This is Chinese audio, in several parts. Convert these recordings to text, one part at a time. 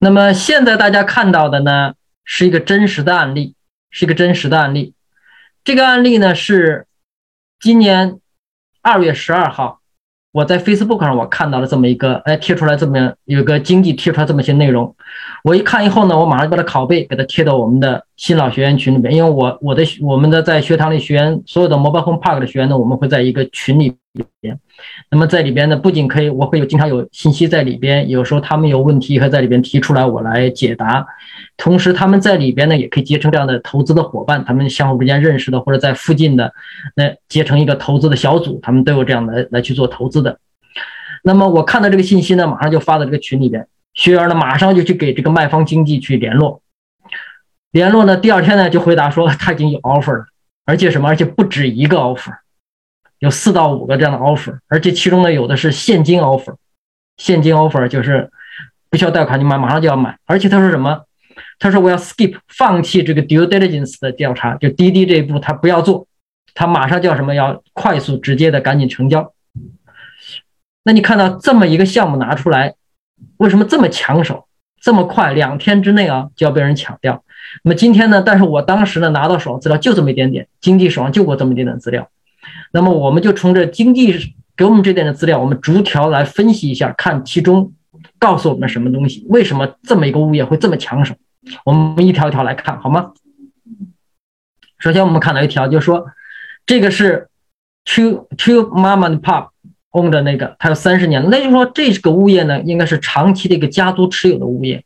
那么现在大家看到的呢，是一个真实的案例，是一个真实的案例。这个案例呢是今年二月十二号。我在 Facebook 上我看到了这么一个，哎，贴出来这么有个经济贴出来这么些内容，我一看以后呢，我马上就把它拷贝，给它贴到我们的新老学员群里面，因为我我的我们的在学堂里学员所有的 Mobile Home Park 的学员呢，我们会在一个群里边。那么在里边呢，不仅可以，我会有经常有信息在里边，有时候他们有问题也会在里边提出来，我来解答。同时他们在里边呢，也可以结成这样的投资的伙伴，他们相互之间认识的，或者在附近的，那结成一个投资的小组，他们都有这样的来去做投资的。那么我看到这个信息呢，马上就发到这个群里边，学员呢马上就去给这个卖方经纪去联络，联络呢第二天呢就回答说他已经有 offer 了，而且什么，而且不止一个 offer。有四到五个这样的 offer，而且其中呢有的是现金 offer，现金 offer 就是不需要贷款，你买马上就要买。而且他说什么？他说我要 skip 放弃这个 due diligence 的调查，就滴滴这一步他不要做，他马上就要什么？要快速直接的赶紧成交。那你看到这么一个项目拿出来，为什么这么抢手，这么快，两天之内啊就要被人抢掉？那么今天呢？但是我当时呢拿到手上资料就这么一点点，经济手上就过这么一点点资料。那么我们就从这经济给我们这点的资料，我们逐条来分析一下，看其中告诉我们什么东西，为什么这么一个物业会这么抢手？我们一条一条来看，好吗？首先我们看到一条，就是说这个是 two Two Mama and Pop own 的那个，它有三十年，那就是说这个物业呢，应该是长期的一个家族持有的物业。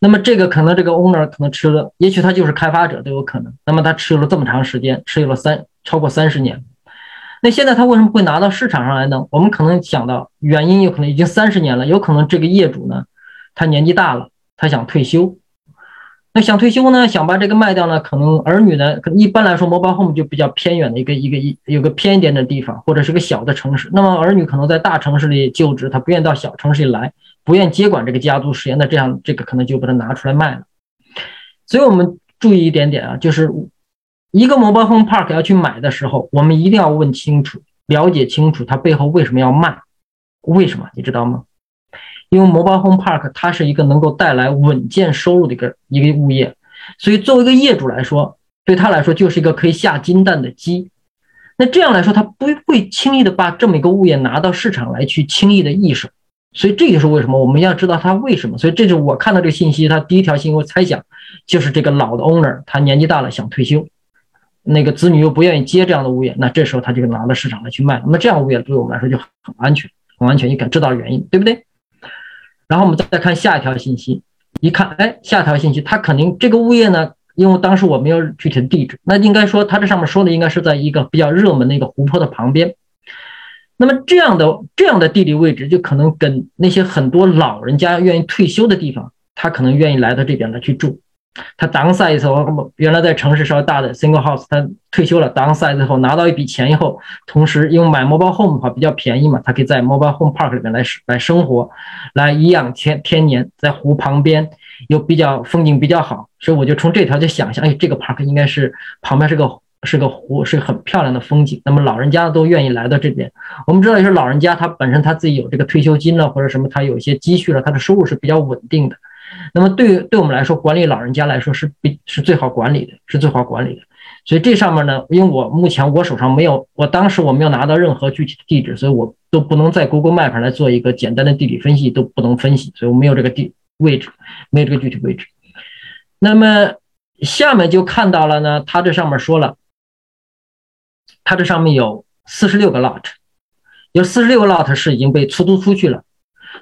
那么这个可能这个 owner 可能持有了，也许他就是开发者都有可能。那么他持有了这么长时间，持有了三超过三十年。那现在他为什么会拿到市场上来呢？我们可能想到原因，有可能已经三十年了，有可能这个业主呢，他年纪大了，他想退休。那想退休呢，想把这个卖掉呢，可能儿女呢，可能一般来说，mobile home 就比较偏远的一个一个一有个偏一点的地方，或者是个小的城市。那么儿女可能在大城市里就职，他不愿意到小城市里来，不愿接管这个家族事业，那这样这个可能就把它拿出来卖了。所以我们注意一点点啊，就是。一个 mobile home park 要去买的时候，我们一定要问清楚、了解清楚它背后为什么要卖，为什么你知道吗？因为 mobile home park 它是一个能够带来稳健收入的一个一个物业，所以作为一个业主来说，对他来说就是一个可以下金蛋的鸡。那这样来说，他不会轻易的把这么一个物业拿到市场来去轻易的易手。所以这就是为什么我们要知道他为什么。所以这是我看到这个信息，他第一条信息我猜想就是这个老的 owner 他年纪大了想退休。那个子女又不愿意接这样的物业，那这时候他就拿到市场来去卖。那么这样物业对我们来说就很安全，很安全。你敢知道原因，对不对？然后我们再看下一条信息，一看，哎，下一条信息，它肯定这个物业呢，因为当时我没有具体的地址，那应该说它这上面说的应该是在一个比较热门的一个湖泊的旁边。那么这样的这样的地理位置，就可能跟那些很多老人家愿意退休的地方，他可能愿意来到这边来去住。他 downsize 后，原来在城市稍微大的 single house，他退休了，downsize 后拿到一笔钱以后，同时因为买 mobile home 的话比较便宜嘛，他可以在 mobile home park 里面来来生活，来颐养天天年，在湖旁边又比较风景比较好，所以我就从这条就想象，哎，这个 park 应该是旁边是个是个湖，是很漂亮的风景，那么老人家都愿意来到这边。我们知道，就是老人家他本身他自己有这个退休金了，或者什么，他有一些积蓄了，他的收入是比较稳定的。那么对于对我们来说，管理老人家来说是比是最好管理的，是最好管理的。所以这上面呢，因为我目前我手上没有，我当时我没有拿到任何具体的地址，所以我都不能在 Google Map 上来做一个简单的地理分析，都不能分析，所以我没有这个地位置，没有这个具体位置。那么下面就看到了呢，它这上面说了，它这上面有四十六个 lot，有四十六个 lot 是已经被出租出去了，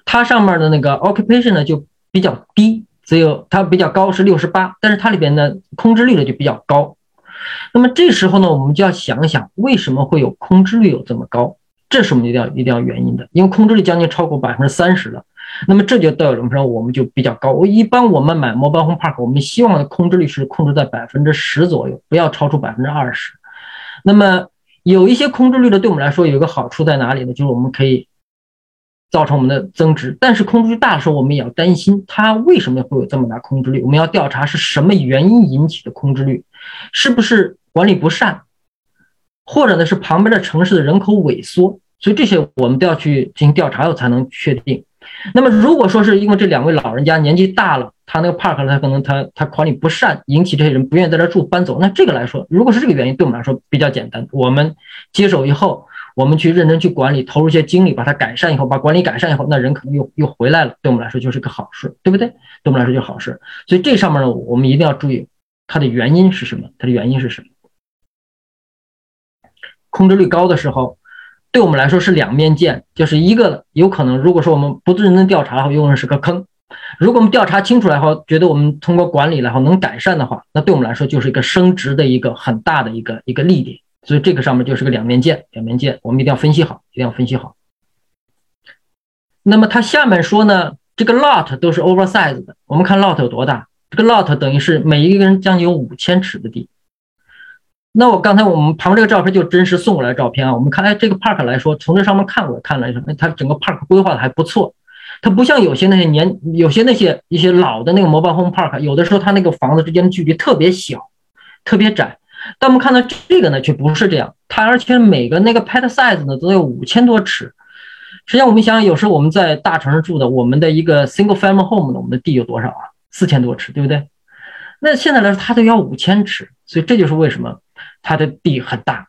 它上面的那个 occupation 呢就。比较低，只有它比较高是六十八，但是它里边的空置率呢就比较高。那么这时候呢，我们就要想一想为什么会有空置率有这么高？这是我们一定要一定要原因的，因为空置率将近超过百分之三十了。那么这就代表什么？说我们就比较高。我一般我们买 mobile home park，我们希望的空置率是控制在百分之十左右，不要超出百分之二十。那么有一些空置率的，对我们来说有一个好处在哪里呢？就是我们可以。造成我们的增值，但是空置率大的时候，我们也要担心它为什么会有这么大空置率。我们要调查是什么原因引起的空置率，是不是管理不善，或者呢是旁边的城市的人口萎缩？所以这些我们都要去进行调查后才能确定。那么如果说是因为这两位老人家年纪大了，他那个 park 他可能他他管理不善，引起这些人不愿意在这住搬走，那这个来说，如果是这个原因，对我们来说比较简单，我们接手以后，我们去认真去管理，投入一些精力把它改善以后，把管理改善以后，那人可能又又回来了，对我们来说就是个好事，对不对？对我们来说就是好事。所以这上面呢，我们一定要注意它的原因是什么？它的原因是什么？空置率高的时候。对我们来说是两面剑，就是一个有可能，如果说我们不认真调查的话，有可能是个坑；如果我们调查清楚来后，觉得我们通过管理然后能改善的话，那对我们来说就是一个升值的一个很大的一个一个利点。所以这个上面就是个两面剑，两面剑，我们一定要分析好，一定要分析好。那么它下面说呢，这个 lot 都是 oversize 的，我们看 lot 有多大？这个 lot 等于是每一个人将近有五千尺的地。那我刚才我们旁边这个照片就真实送过来的照片啊，我们看，哎，这个 park 来说，从这上面看过看来说，它整个 park 规划的还不错，它不像有些那些年，有些那些一些老的那个模范 home park，有的时候它那个房子之间的距离特别小，特别窄，但我们看到这个呢，却不是这样，它而且每个那个 pad size 呢都有五千多尺，实际上我们想想，有时候我们在大城市住的，我们的一个 single family home 的我们的地有多少啊？四千多尺，对不对？那现在来说，它都要五千尺，所以这就是为什么。它的地很大，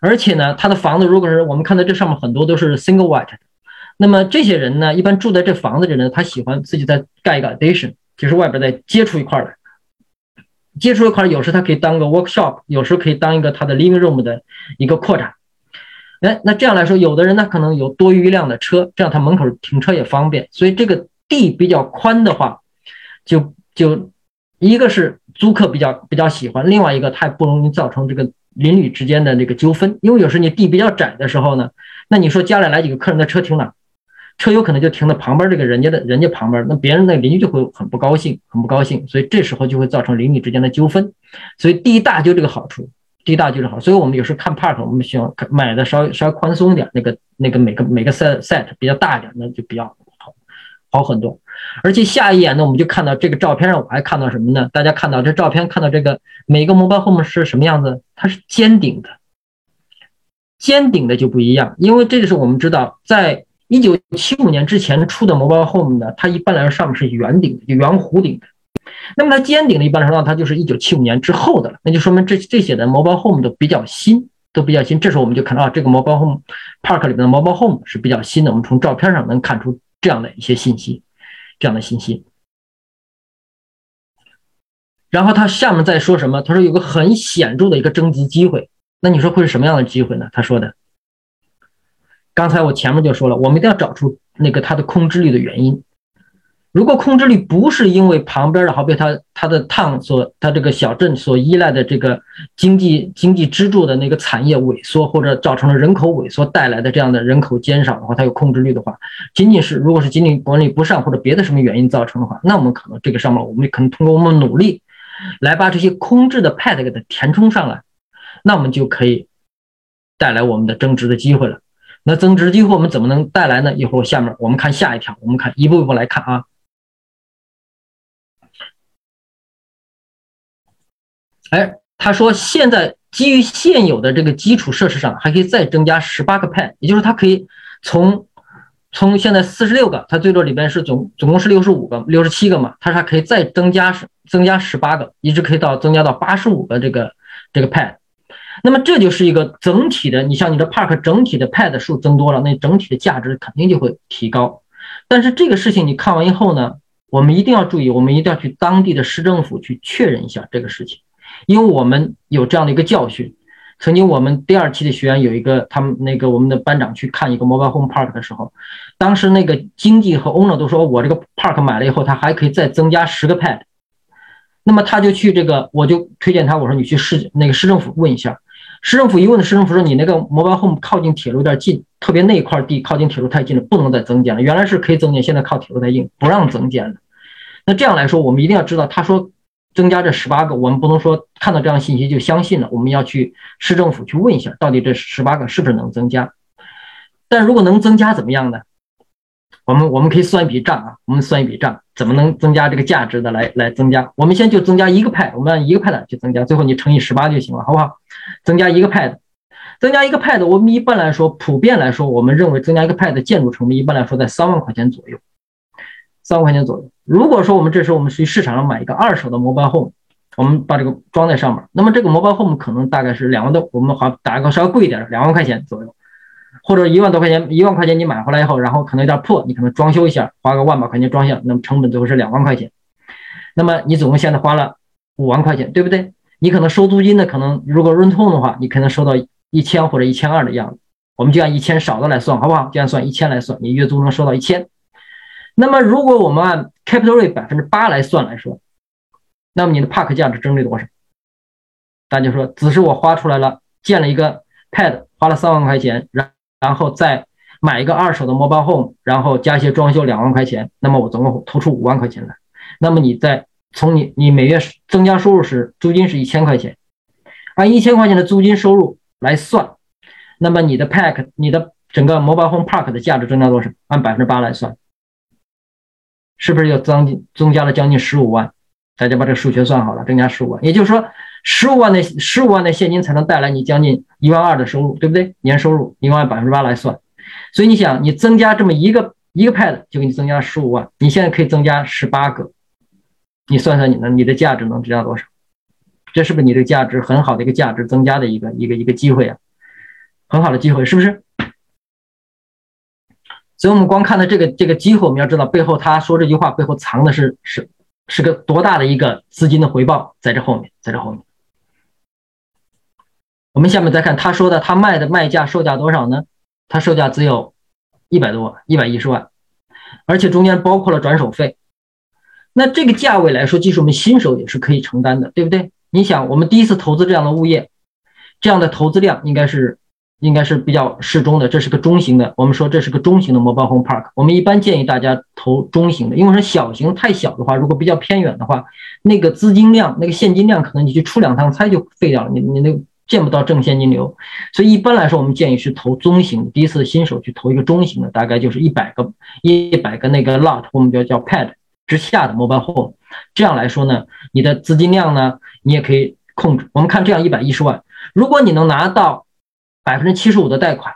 而且呢，它的房子如果是我们看到这上面很多都是 single white，那么这些人呢，一般住在这房子的人，他喜欢自己再盖一个 addition，就是外边再接出一块来，接触一块，有时他可以当个 workshop，有时可以当一个他的 living room 的一个扩展。哎，那这样来说，有的人呢可能有多余一辆的车，这样他门口停车也方便，所以这个地比较宽的话，就就一个是。租客比较比较喜欢，另外一个它也不容易造成这个邻里之间的这个纠纷，因为有时你地比较窄的时候呢，那你说家里来几个客人的车停哪？车有可能就停在旁边这个人家的人家旁边，那别人的邻居就会很不高兴，很不高兴，所以这时候就会造成邻里之间的纠纷。所以地大就这个好处，地大就是好，所以我们有时候看 park，我们希望买的稍微稍微宽松点，那个那个每个每个 set set 比较大一点，那就比较好好很多。而且下一眼呢，我们就看到这个照片上，我还看到什么呢？大家看到这照片，看到这个每个 mobile home 是什么样子？它是尖顶的，尖顶的就不一样，因为这个是我们知道，在一九七五年之前出的 mobile home 呢，它一般来说上面是圆顶的，就圆弧顶的。那么它尖顶的，一般来说它就是一九七五年之后的了，那就说明这这些的 mobile home 都比较新，都比较新。这时候我们就看到啊这个 mobile home park 里面的 mobile home 是比较新的，我们从照片上能看出这样的一些信息。这样的信息，然后他下面再说什么？他说有个很显著的一个征集机会，那你说会是什么样的机会呢？他说的，刚才我前面就说了，我们一定要找出那个它的空置率的原因。如果空置率不是因为旁边的，好比它它的烫所，它这个小镇所依赖的这个经济经济支柱的那个产业萎缩，或者造成了人口萎缩带来的这样的人口减少的话，它有空置率的话，仅仅是如果是仅仅管理不善或者别的什么原因造成的话，那我们可能这个上面我们可能通过我们努力来把这些空置的 pad 给它填充上来，那我们就可以带来我们的增值的机会了。那增值机会我们怎么能带来呢？一会儿下面我们看下一条，我们看一步一步来看啊。哎，他说现在基于现有的这个基础设施上，还可以再增加十八个 pad，也就是它可以从从现在四十六个，它最多里边是总总共是六十五个、六十七个嘛，它说可以再增加十增加十八个，一直可以到增加到八十五个这个这个 pad。那么这就是一个整体的，你像你的 park 整体的 pad 数增多了，那整体的价值肯定就会提高。但是这个事情你看完以后呢，我们一定要注意，我们一定要去当地的市政府去确认一下这个事情。因为我们有这样的一个教训，曾经我们第二期的学员有一个，他们那个我们的班长去看一个 mobile home park 的时候，当时那个经济和 owner 都说，我这个 park 买了以后，他还可以再增加十个 pad，那么他就去这个，我就推荐他，我说你去市那个市政府问一下，市政府一问，市政府说你那个 mobile home 靠近铁路有点近，特别那一块地靠近铁路太近了，不能再增建了，原来是可以增建，现在靠铁路太近，不让增建了。那这样来说，我们一定要知道，他说。增加这十八个，我们不能说看到这样信息就相信了，我们要去市政府去问一下，到底这十八个是不是能增加？但如果能增加怎么样呢？我们我们可以算一笔账啊，我们算一笔账，怎么能增加这个价值的来来增加？我们先就增加一个派，我们按一个派的去增加，最后你乘以十八就行了，好不好？增加一个 pad，，增加一个 pad，，我们一般来说，普遍来说，我们认为增加一个派的建筑成本一般来说在三万块钱左右，三万块钱左右。如果说我们这时候我们去市场上买一个二手的魔方 home，我们把这个装在上面，那么这个魔方 home 可能大概是两万多，我们好打一个稍微贵一点，两万块钱左右，或者一万多块钱，一万块钱你买回来以后，然后可能有点破，你可能装修一下，花个万把块钱装下，那么成本最后是两万块钱。那么你总共现在花了五万块钱，对不对？你可能收租金的，可能如果 rent home 的话，你可能收到一千或者一千二的样子。我们就按一千少的来算，好不好？这样算一千来算，你月租能收到一千。那么如果我们按 capital rate 百分之八来算来说，那么你的 park 价值增值多少？大家说，只是我花出来了建了一个 pad，花了三万块钱，然然后再买一个二手的 mobile home，然后加一些装修两万块钱，那么我总共投出五万块钱来。那么你在从你你每月增加收入时，租金是一千块钱，按一千块钱的租金收入来算，那么你的 pack 你的整个 mobile home park 的价值增加多少？按百分之八来算，是不是又增增加了将近十五万？大家把这个数学算好了，增加十五万，也就是说十五万的十五万的现金才能带来你将近一万二的收入，对不对？年收入一万百分之八来算，所以你想，你增加这么一个一个 pad 就给你增加十五万，你现在可以增加十八个。你算算你的你的价值能增加多少？这是不是你的价值很好的一个价值增加的一个一个一个机会啊？很好的机会是不是？所以，我们光看到这个这个机会，我们要知道背后他说这句话背后藏的是是是个多大的一个资金的回报在这后面，在这后面。我们下面再看他说的，他卖的卖价售价多少呢？他售价只有一百多，一百一十万，而且中间包括了转手费。那这个价位来说，即使我们新手也是可以承担的，对不对？你想，我们第一次投资这样的物业，这样的投资量应该是应该是比较适中的。这是个中型的，我们说这是个中型的 mobile home park。我们一般建议大家投中型的，因为说小型太小的话，如果比较偏远的话，那个资金量、那个现金量，可能你去出两趟差就废掉了，你你那见不到正现金流。所以一般来说，我们建议是投中型。第一次新手去投一个中型的，大概就是一百个一百个那个 lot，我们叫叫 pad。之下的 mobile home，这样来说呢，你的资金量呢，你也可以控制。我们看这样一百一十万，如果你能拿到百分之七十五的贷款，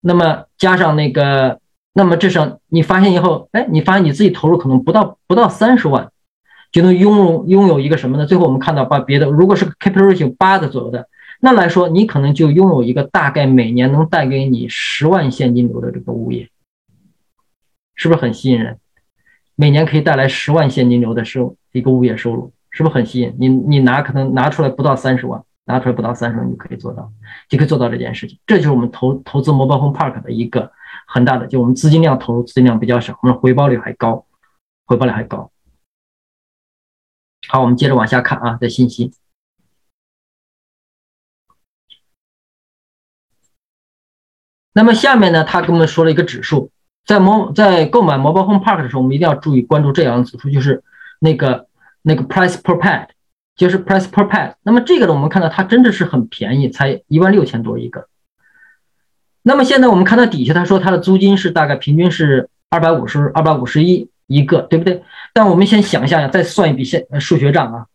那么加上那个，那么至少你发现以后，哎，你发现你自己投入可能不到不到三十万，就能拥有拥有一个什么呢？最后我们看到把别的，如果是 capital ratio 八的左右的，那来说你可能就拥有一个大概每年能带给你十万现金流的这个物业，是不是很吸引人？每年可以带来十万现金流的收一个物业收入，是不是很吸引？你你拿可能拿出来不到三十万，拿出来不到三十万，你可以做到，就可以做到这件事情。这就是我们投投资 mobile home park 的一个很大的，就我们资金量投入资金量比较少，我们回报率还高，回报率还高。好，我们接着往下看啊，的信息。那么下面呢，他跟我们说了一个指数。在某在购买摩邦 home park 的时候，我们一定要注意关注这样的指数，就是那个那个 price per pad，就是 price per pad。那么这个呢，我们看到它真的是很便宜，才一万六千多一个。那么现在我们看到底下，他说他的租金是大概平均是二百五十二百五十一一个，对不对？但我们先想象一下，再算一笔现数学账啊。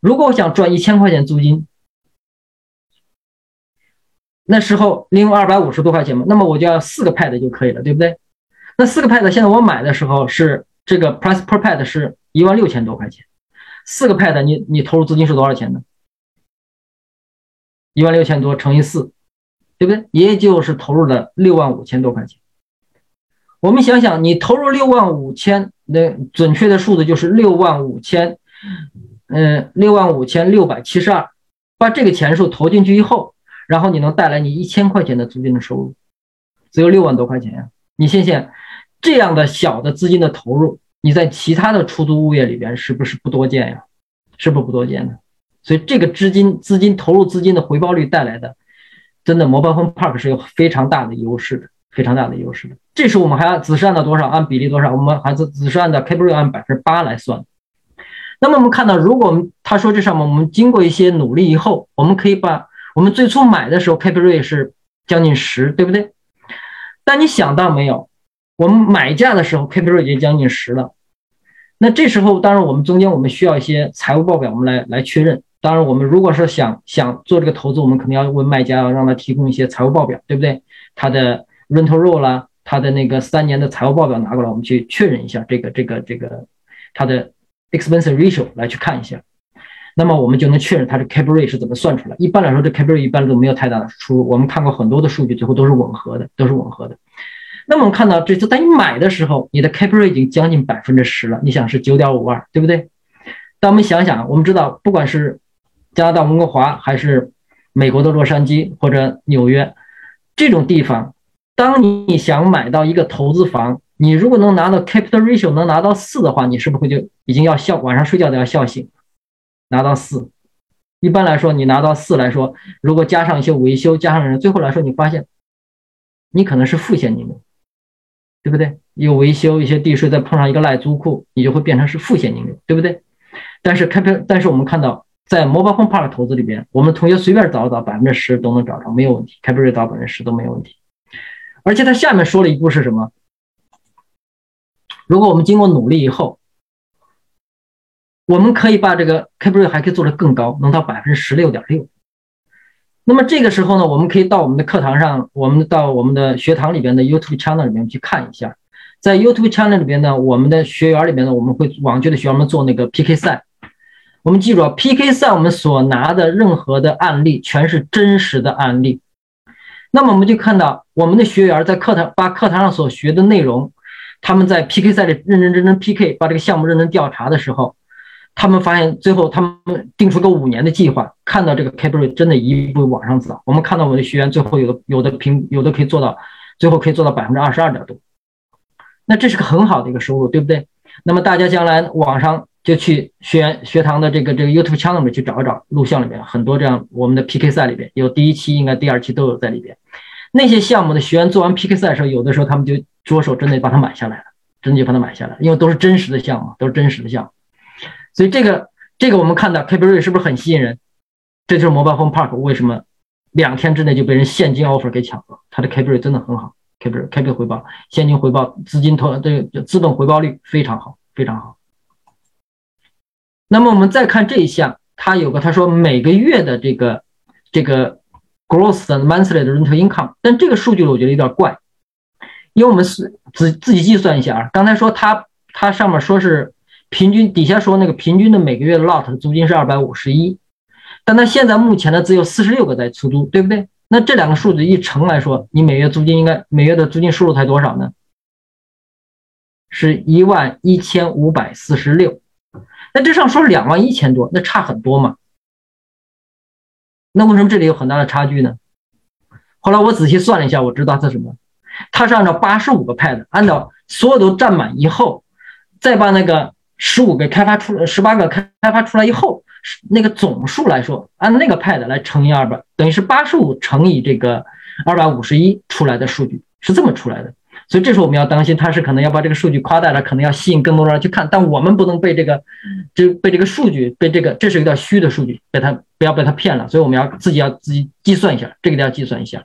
如果我想赚一千块钱租金，那时候利用二百五十多块钱嘛，那么我就要四个 pad 就可以了，对不对？那四个 pad 现在我买的时候是这个 price per pad 是一万六千多块钱，四个 pad 你你投入资金是多少钱呢？一万六千多乘以四，对不对？也就是投入了六万五千多块钱。我们想想，你投入六万五千，那准确的数字就是六万五千，嗯，六万五千六百七十二。把这个钱数投进去以后，然后你能带来你一千块钱的租金的收入，只有六万多块钱呀。你想想。这样的小的资金的投入，你在其他的出租物业里边是不是不多见呀？是不是不多见呢？所以这个资金资金投入资金的回报率带来的，真的 mobile home park 是有非常大的优势的，非常大的优势的。这时候我们还要只是按照多少？按比例多少？我们还是只是按照 capital 按百分之八来算。那么我们看到，如果我们他说这上面我们经过一些努力以后，我们可以把我们最初买的时候 capital 是将近十，对不对？但你想到没有？我们买价的时候，capital 已经将近十了。那这时候，当然我们中间我们需要一些财务报表，我们来来确认。当然，我们如果说想想做这个投资，我们肯定要问卖家，要让他提供一些财务报表，对不对？他的 rental roll 啦，他的那个三年的财务报表拿过来，我们去确认一下这个这个这个他的 expense ratio 来去看一下，那么我们就能确认它的 cap rate 是怎么算出来。一般来说，这 cap rate 一般都没有太大的出入。我们看过很多的数据，最后都是吻合的，都是吻合的。那么我们看到这次当你买的时候，你的 cap rate 已经将近百分之十了，你想是九点五二，对不对？但我们想想，我们知道，不管是加拿大温哥华，还是美国的洛杉矶或者纽约这种地方，当你想买到一个投资房，你如果能拿到 capital ratio 能拿到四的话，你是不是就已经要笑晚上睡觉都要笑醒？拿到四，一般来说，你拿到四来说，如果加上一些维修，加上人，最后来说，你发现你可能是负现金流。对不对？有维修一些地税，再碰上一个赖租库，你就会变成是负现金流，对不对？但是开票，但是我们看到在 Mobile Home Park 投资里边，我们同学随便找找百分之十都能找着，没有问题，开票率到百分之十都没有问题。而且他下面说了一步是什么？如果我们经过努力以后，我们可以把这个开票率还可以做得更高，能到百分之十六点六。那么这个时候呢，我们可以到我们的课堂上，我们到我们的学堂里边的 YouTube channel 里面去看一下。在 YouTube channel 里边呢，我们的学员里边呢，我们会往届的学员们做那个 PK 赛。我们记住啊，PK 赛我们所拿的任何的案例全是真实的案例。那么我们就看到我们的学员在课堂把课堂上所学的内容，他们在 PK 赛里认认真真 PK，把这个项目认真调查的时候。他们发现，最后他们定出个五年的计划，看到这个 cap rate 真的一步往上走。我们看到我们的学员最后有的有的平有的可以做到，最后可以做到百分之二十二点多。那这是个很好的一个收入，对不对？那么大家将来网上就去学员学堂的这个这个 YouTube channel 里面去找一找录像里面很多这样我们的 PK 赛里边有第一期，应该第二期都有在里边。那些项目的学员做完 PK 赛的时候，有的时候他们就着手真的把它买下来了，真的就把它买下来，因为都是真实的项目，都是真实的项目。所以这个这个我们看到 k p r a 是不是很吸引人？这就是 Mobile Home Park 为什么两天之内就被人现金 offer 给抢了？它的 k p r a 真的很好 k p r a k p 回报、现金回报、资金投这个资本回报率非常好，非常好。那么我们再看这一项，它有个他说每个月的这个这个 gross 的 monthly 的 rental income，但这个数据我觉得有点怪，因为我们是自自己计算一下啊，刚才说它它上面说是。平均底下说那个平均的每个月的 lot 的租金是二百五十一，但他现在目前呢只有四十六个在出租，对不对？那这两个数字一乘来说，你每月租金应该每月的租金收入才多少呢？是一万一千五百四十六。那这上说两万一千多，那差很多嘛？那为什么这里有很大的差距呢？后来我仔细算了一下，我知道它什么？它是按照八十五个 pad，按照所有都占满以后，再把那个。十五个开发出，十八个开开发出来以后，那个总数来说，按那个 pad 来乘以二百，等于是八十五乘以这个二百五十一出来的数据是这么出来的。所以这时候我们要当心，它是可能要把这个数据夸大了，可能要吸引更多人去看。但我们不能被这个，就被这个数据，被这个，这是有点虚的数据，被它不要被它骗了。所以我们要自己要自己计算一下，这个要计算一下。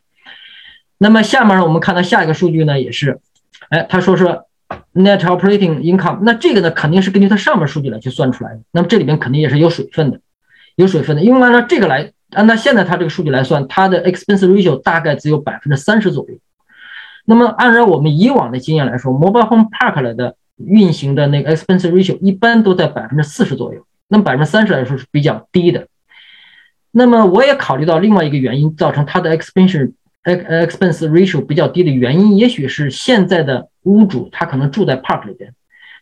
那么下面呢，我们看到下一个数据呢，也是，哎，他说说。Net operating income，那这个呢，肯定是根据它上面数据来去算出来的。那么这里边肯定也是有水分的，有水分的。因为按照这个来，按照现在它这个数据来算，它的 expense ratio 大概只有百分之三十左右。那么按照我们以往的经验来说，mobile home park 来的运行的那个 expense ratio 一般都在百分之四十左右。那么百分之三十来说是比较低的。那么我也考虑到另外一个原因，造成它的 expense expense ratio 比较低的原因，也许是现在的。屋主他可能住在 park 里边，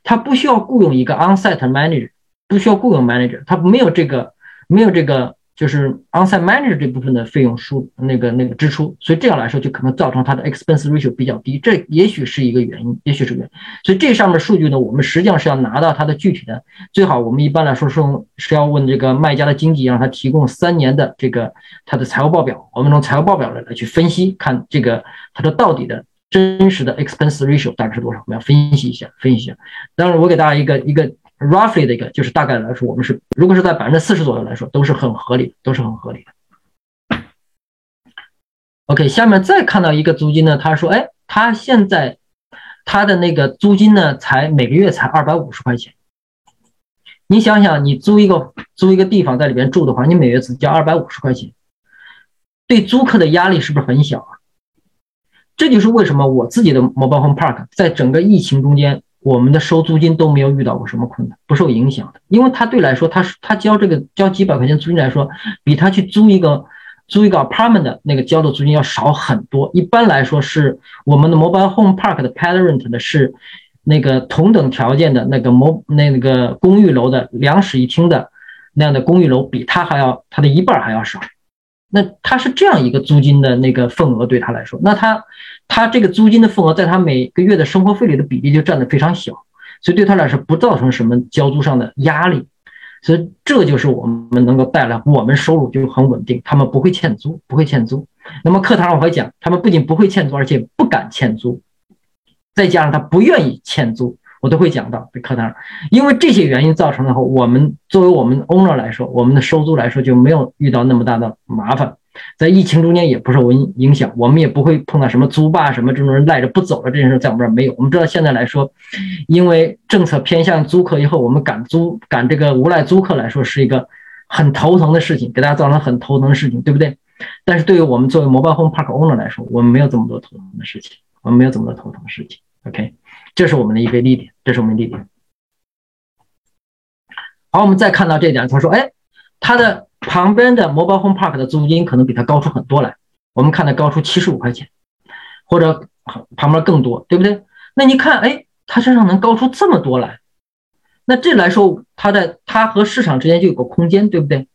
他不需要雇佣一个 onsite manager，不需要雇佣 manager，他没有这个没有这个就是 onsite manager 这部分的费用输那个那个支出，所以这样来说就可能造成他的 expense ratio 比较低，这也许是一个原因，也许是原因。所以这上面数据呢，我们实际上是要拿到它的具体的，最好我们一般来说是用是要问这个卖家的经纪，让他提供三年的这个他的财务报表，我们从财务报表来来去分析，看这个它的到底的。真实的 expense ratio 大概是多少？我们要分析一下，分析一下。当然，我给大家一个一个 roughly 的一个，就是大概来说，我们是如果是在百分之四十左右来说，都是很合理的，都是很合理的。OK，下面再看到一个租金呢，他说，哎，他现在他的那个租金呢，才每个月才二百五十块钱。你想想，你租一个租一个地方在里边住的话，你每月只交二百五十块钱，对租客的压力是不是很小啊？这就是为什么我自己的 Mobile Home Park 在整个疫情中间，我们的收租金都没有遇到过什么困难，不受影响的。因为他对来说，他他交这个交几百块钱租金来说，比他去租一个租一个 apartment 的那个交的租金要少很多。一般来说，是我们的 Mobile Home Park 的 parent 的是那个同等条件的那个模那个公寓楼的两室一厅的那样的公寓楼，比他还要他的一半还要少。那他是这样一个租金的那个份额对他来说，那他他这个租金的份额在他每个月的生活费里的比例就占的非常小，所以对他来说不造成什么交租上的压力，所以这就是我们能够带来我们收入就很稳定，他们不会欠租，不会欠租。那么课堂上我会讲，他们不仅不会欠租，而且不敢欠租，再加上他不愿意欠租。我都会讲到在课堂上，因为这些原因造成的话，我们作为我们 owner 来说，我们的收租来说就没有遇到那么大的麻烦，在疫情中间也不受影影响，我们也不会碰到什么租霸什么这种人赖着不走的这件事，在我们这儿没有。我们知道现在来说，因为政策偏向租客以后，我们赶租赶这个无赖租客来说是一个很头疼的事情，给大家造成很头疼的事情，对不对？但是对于我们作为 mobile home park owner 来说，我们没有这么多头疼的事情，我们没有这么多头疼的事情。OK。这是我们的一个例点，这是我们的例点。好，我们再看到这点，他说：“哎，他的旁边的 Mobile Home Park 的租金可能比他高出很多来。我们看它高出七十五块钱，或者旁边更多，对不对？那你看，哎，他身上能高出这么多来，那这来说，他的他和市场之间就有个空间，对不对？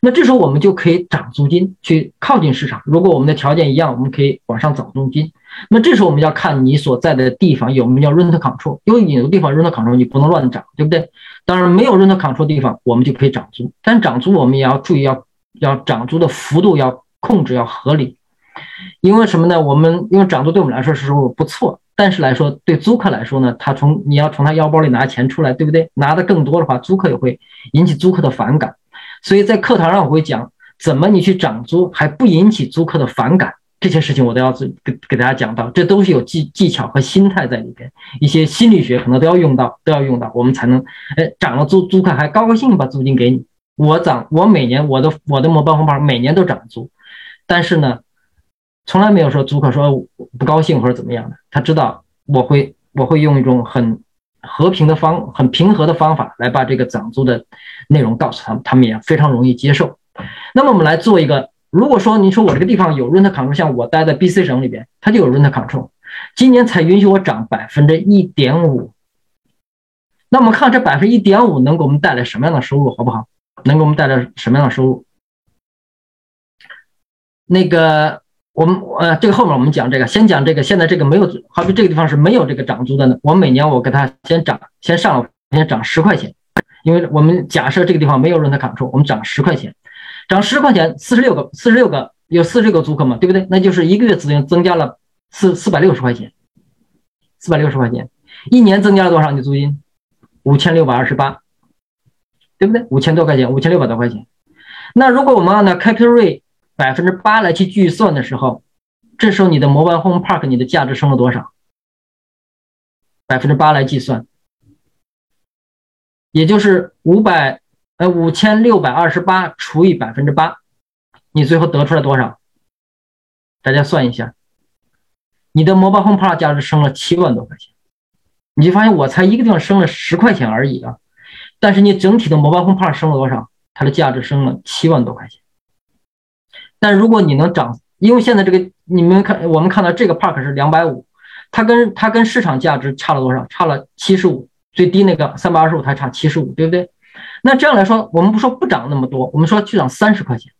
那这时候我们就可以涨租金，去靠近市场。如果我们的条件一样，我们可以往上涨租金。”那这时候我们要看你所在的地方有没有 rent control，因为有的地方 rent control 你不能乱涨，对不对？当然没有 rent control 地方，我们就可以涨租，但涨租我们也要注意，要要涨租的幅度要控制要合理。因为什么呢？我们因为涨租对我们来说是不错，但是来说对租客来说呢，他从你要从他腰包里拿钱出来，对不对？拿的更多的话，租客也会引起租客的反感。所以在课堂上我会讲，怎么你去涨租还不引起租客的反感。这些事情我都要给给大家讲到，这都是有技技巧和心态在里边，一些心理学可能都要用到，都要用到，我们才能，哎，涨了租租客还高高兴把租金给你，我涨，我每年我的我的摩办红包每年都涨租，但是呢，从来没有说租客说不高兴或者怎么样的，他知道我会我会用一种很和平的方很平和的方法来把这个涨租的内容告诉他们，他们也非常容易接受。那么我们来做一个。如果说你说我这个地方有 rent control，像我待在 BC 省里边，它就有 rent control，今年才允许我涨百分之一点五。那我们看这百分之一点五能给我们带来什么样的收入，好不好？能给我们带来什么样的收入？那个我们呃，这个后面我们讲这个，先讲这个。现在这个没有，好比这个地方是没有这个涨租的呢。我每年我给它先涨，先上了，先涨十块钱，因为我们假设这个地方没有 rent control，我们涨十块钱。涨十块钱，四十六个，四十六个有四十六个租客嘛，对不对？那就是一个月资金增加了四四百六十块钱，四百六十块钱，一年增加了多少？你租金五千六百二十八，对不对？五千多块钱，五千六百多块钱。那如果我们按照 capital rate 百分之八来去计算的时候，这时候你的 mobile home park 你的价值升了多少？百分之八来计算，也就是五百。呃，五千六百二十八除以百分之八，你最后得出来多少？大家算一下，你的 mobile home park 价值升了七万多块钱，你就发现我才一个地方升了十块钱而已啊，但是你整体的 mobile home park 升了多少？它的价值升了七万多块钱。但如果你能涨，因为现在这个你们看，我们看到这个 park 是两百五，它跟它跟市场价值差了多少？差了七十五，最低那个三百二十五，它差七十五，对不对？那这样来说，我们不说不涨那么多，我们说去涨三十块钱，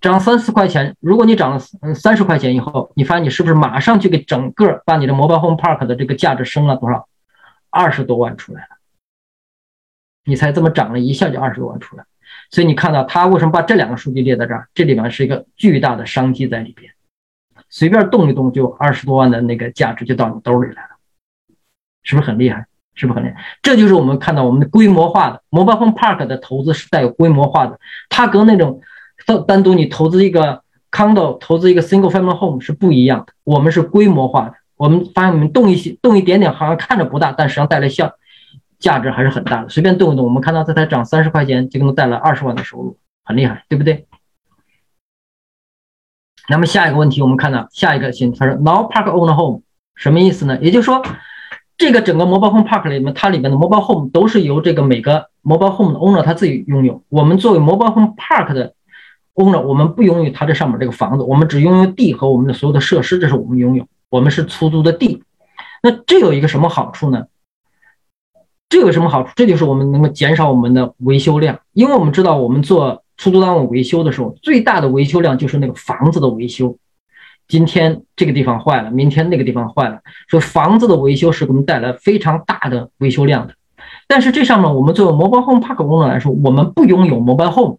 涨三四块钱。如果你涨了嗯三十块钱以后，你发现你是不是马上就给整个把你的 Mobile Home Park 的这个价值升了多少？二十多万出来了。你才这么涨了一下就二十多万出来，所以你看到他为什么把这两个数据列在这儿？这里面是一个巨大的商机在里边，随便动一动就二十多万的那个价值就到你兜里来了，是不是很厉害？是不是很厉害？这就是我们看到我们的规模化的 mobile home park 的投资是带有规模化的，它跟那种单单独你投资一个 condo、投资一个 single family home 是不一样的。我们是规模化的，我们发现我们动一些动一点点，好像看着不大，但实际上带来效价值还是很大的。随便动一动，我们看到它才涨三十块钱，就给我们带来二十万的收入，很厉害，对不对？那么下一个问题，我们看到下一个信，他说 Now Park own home 什么意思呢？也就是说，这个整个 Mobile Home Park 里面，它里面的 Mobile Home 都是由这个每个 Mobile Home 的 owner 他自己拥有。我们作为 Mobile Home Park 的 owner，我们不拥有它这上面这个房子，我们只拥有地和我们的所有的设施，这是我们拥有。我们是出租的地。那这有一个什么好处呢？这有什么好处？这就是我们能够减少我们的维修量，因为我们知道我们做出租单位维修的时候，最大的维修量就是那个房子的维修。今天这个地方坏了，明天那个地方坏了，所以房子的维修是给我们带来非常大的维修量的。但是这上面我们作为 Mobile Home Park 工作来说，我们不拥有 Mobile Home，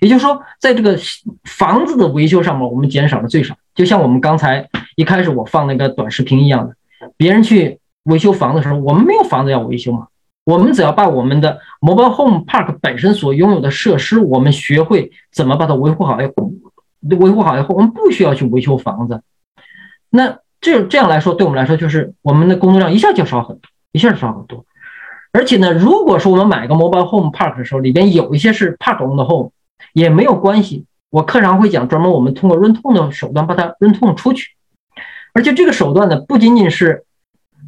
也就是说，在这个房子的维修上面，我们减少了最少。就像我们刚才一开始我放那个短视频一样的，别人去维修房子的时候，我们没有房子要维修嘛。我们只要把我们的 Mobile Home Park 本身所拥有的设施，我们学会怎么把它维护好，要维护好以后，我们不需要去维修房子。那这这样来说，对我们来说就是我们的工作量一下就少很多，一下就少很多。而且呢，如果说我们买个 Mobile Home Park 的时候，里边有一些是 Park on the Home，也没有关系。我课上会讲，专门我们通过 Rent 的手段把它 Rent 出去。而且这个手段呢，不仅仅是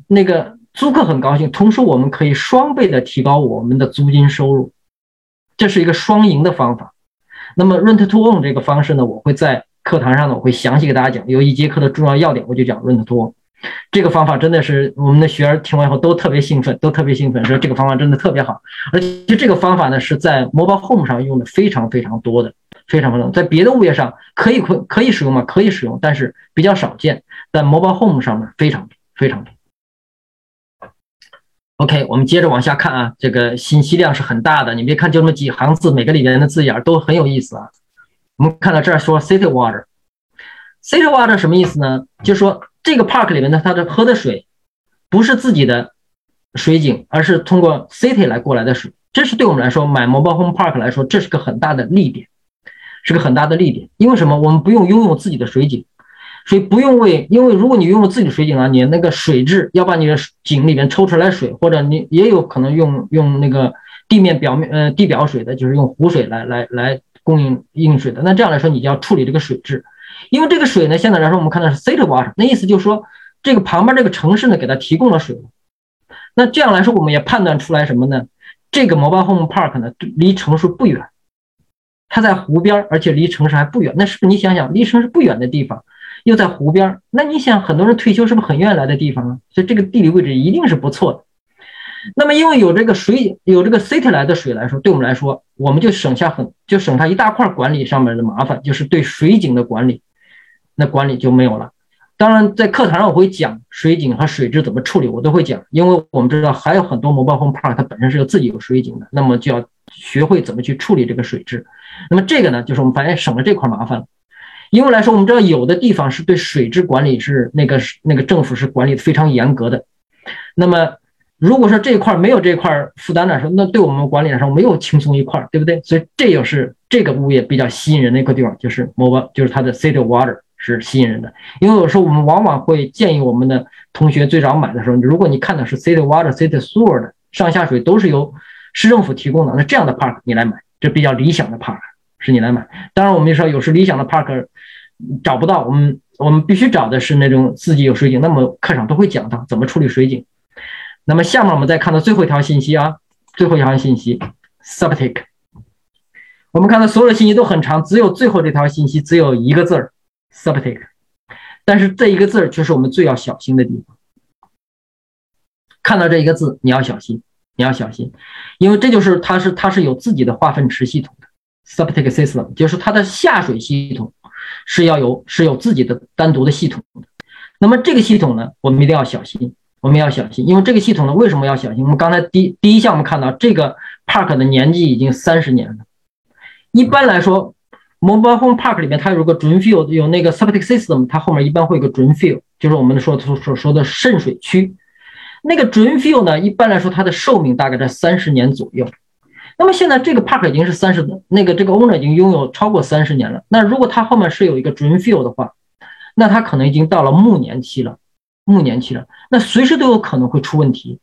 那个。租客很高兴，同时我们可以双倍的提高我们的租金收入，这是一个双赢的方法。那么 rent to own 这个方式呢，我会在课堂上呢，我会详细给大家讲，有一节课的重要要点，我就讲 rent to own 这个方法，真的是我们的学员听完以后都特别兴奋，都特别兴奋，说这个方法真的特别好。而且这个方法呢，是在 mobile home 上用的非常非常多的，非常非常多在别的物业上可以可可以使用吗？可以使用，但是比较少见，在 mobile home 上面非常非常多。OK，我们接着往下看啊，这个信息量是很大的。你别看就那么几行字，每个里面的字眼都很有意思啊。我们看到这儿说 City Water，City Water 什么意思呢？就是说这个 park 里面的它的喝的水不是自己的水井，而是通过 City 来过来的水。这是对我们来说买 Mobile Home Park 来说，这是个很大的利点，是个很大的利点。因为什么？我们不用拥有自己的水井。所以不用为，因为如果你用了自己的水井啊，你那个水质要把你的井里面抽出来水，或者你也有可能用用那个地面表面呃地表水的，就是用湖水来来来供应饮水的。那这样来说，你就要处理这个水质，因为这个水呢，现在来说我们看到是 city water，那意思就是说这个旁边这个城市呢给它提供了水。那这样来说，我们也判断出来什么呢？这个 mobile home park 呢离城市不远，它在湖边，而且离城市还不远。那是不是你想想，离城市不远的地方？又在湖边儿，那你想，很多人退休是不是很愿意来的地方啊？所以这个地理位置一定是不错的。那么，因为有这个水，有这个 city 来的水来说，对我们来说，我们就省下很，就省下一大块管理上面的麻烦，就是对水井的管理，那管理就没有了。当然，在课堂上我会讲水井和水质怎么处理，我都会讲，因为我们知道还有很多 mobile home park 它本身是有自己有水井的，那么就要学会怎么去处理这个水质。那么这个呢，就是我们发现省了这块麻烦了。因为来说，我们知道有的地方是对水质管理是那个那个政府是管理的非常严格的。那么，如果说这一块没有这块负担来说，那对我们管理来说没有轻松一块，对不对？所以这也是这个物业比较吸引人的一个地方，就是 MOBA，就是它的 city water 是吸引人的。因为有时候我们往往会建议我们的同学最早买的时候，如果你看的是 city water、city sewer 的上下水都是由市政府提供的，那这样的 park 你来买，这比较理想的 park。是你来买，当然我们就说有时理想的 park 找不到，我们我们必须找的是那种自己有水井。那么课上都会讲到怎么处理水井。那么下面我们再看到最后一条信息啊，最后一条信息 s u b t i c。我们看到所有的信息都很长，只有最后这条信息只有一个字儿 s u b t i c 但是这一个字儿却是我们最要小心的地方。看到这一个字，你要小心，你要小心，因为这就是它是它是有自己的化粪池系统的。Septic system 就是它的下水系统是要有是有自己的单独的系统的。那么这个系统呢，我们一定要小心，我们要小心，因为这个系统呢，为什么要小心？我们刚才第第一项我们看到这个 park 的年纪已经三十年了。一般来说，mobile home park 里面它有个 drain field，有那个 septic system，它后面一般会有个 drain field，就是我们说所所说的渗水区。那个 drain field 呢，一般来说它的寿命大概在三十年左右。那么现在这个 park 已经是三十，那个这个 owner 已经拥有超过三十年了。那如果他后面是有一个 dream field 的话，那他可能已经到了暮年期了，暮年期了，那随时都有可能会出问题，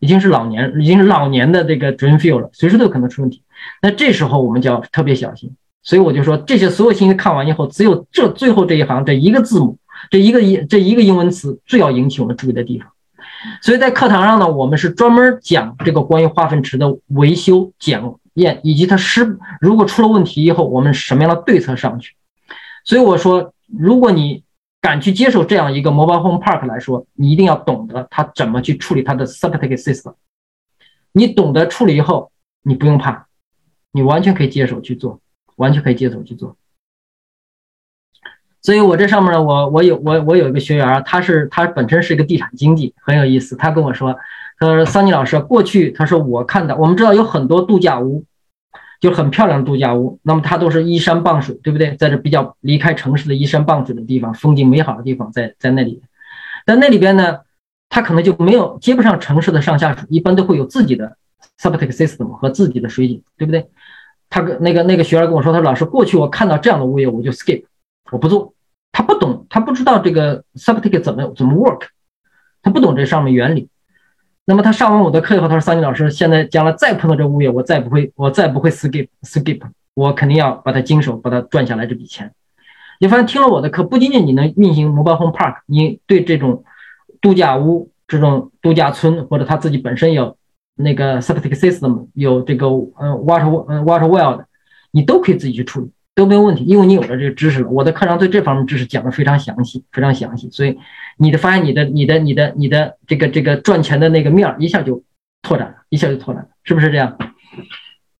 已经是老年，已经是老年的这个 dream field 了，随时都有可能出问题。那这时候我们就要特别小心，所以我就说，这些所有信息看完以后，只有这最后这一行这一个字母，这一个英这一个英文词最要引起我们注意的地方。所以在课堂上呢，我们是专门讲这个关于化粪池的维修检验，以及它失如果出了问题以后，我们什么样的对策上去。所以我说，如果你敢去接受这样一个 mobile home park 来说，你一定要懂得它怎么去处理它的 septic system。你懂得处理以后，你不用怕，你完全可以接手去做。完全可以接手去做，所以我这上面呢，我我有我我有一个学员，他是他本身是一个地产经济，很有意思。他跟我说，他说桑尼老师，过去他说我看到，我们知道有很多度假屋，就很漂亮的度假屋，那么它都是依山傍水，对不对？在这比较离开城市的依山傍水的地方，风景美好的地方，在在那里，但那里边呢，它可能就没有接不上城市的上下水，一般都会有自己的 septic system 和自己的水井，对不对？他跟那个那个学员跟我说，他说老师，过去我看到这样的物业我就 skip，我不做。他不懂，他不知道这个 septic 怎么怎么 work，他不懂这上面原理。那么他上完我的课以后，他说桑尼老师，现在将来再碰到这物业，我再不会，我再不会 skip skip，我肯定要把它经手，把它赚下来这笔钱。你发现听了我的课，不仅仅你能运行 mobile home park，你对这种度假屋、这种度假村或者他自己本身有。那个 septic system 有这个嗯 water 嗯 water well 的，你都可以自己去处理，都没有问题，因为你有了这个知识了。我的课上对这方面知识讲的非常详细，非常详细，所以你的发现你的你的你的你的这个这个赚钱的那个面儿一下就拓展了，一下就拓展了，是不是这样？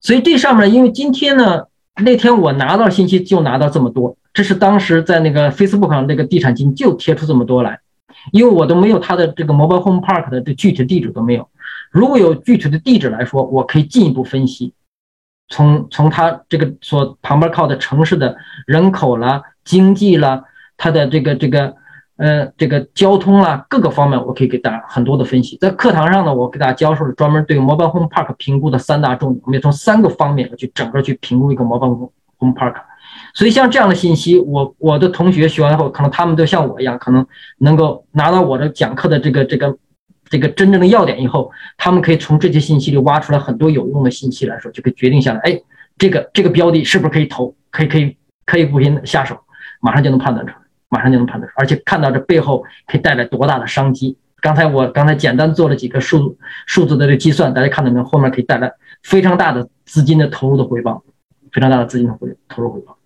所以这上面，因为今天呢，那天我拿到信息就拿到这么多，这是当时在那个 Facebook 上那个地产金就贴出这么多来，因为我都没有他的这个 mobile home park 的这具体地址都没有。如果有具体的地址来说，我可以进一步分析，从从它这个所旁边靠的城市的人口啦、经济啦、它的这个这个呃这个交通啦各个方面，我可以给大家很多的分析。在课堂上呢，我给大家教授了专门对 mobile home park 评估的三大重点，我们也从三个方面去整个去评估一个 mobile home park。所以像这样的信息，我我的同学学完后，可能他们都像我一样，可能能够拿到我的讲课的这个这个。这个真正的要点以后，他们可以从这些信息里挖出来很多有用的信息来说，就可以决定下来，哎，这个这个标的是不是可以投，可以可以可以不行下手，马上就能判断出来，马上就能判断出来，而且看到这背后可以带来多大的商机。刚才我刚才简单做了几个数数字的这计算，大家看到没有？后面可以带来非常大的资金的投入的回报，非常大的资金的回投入回报。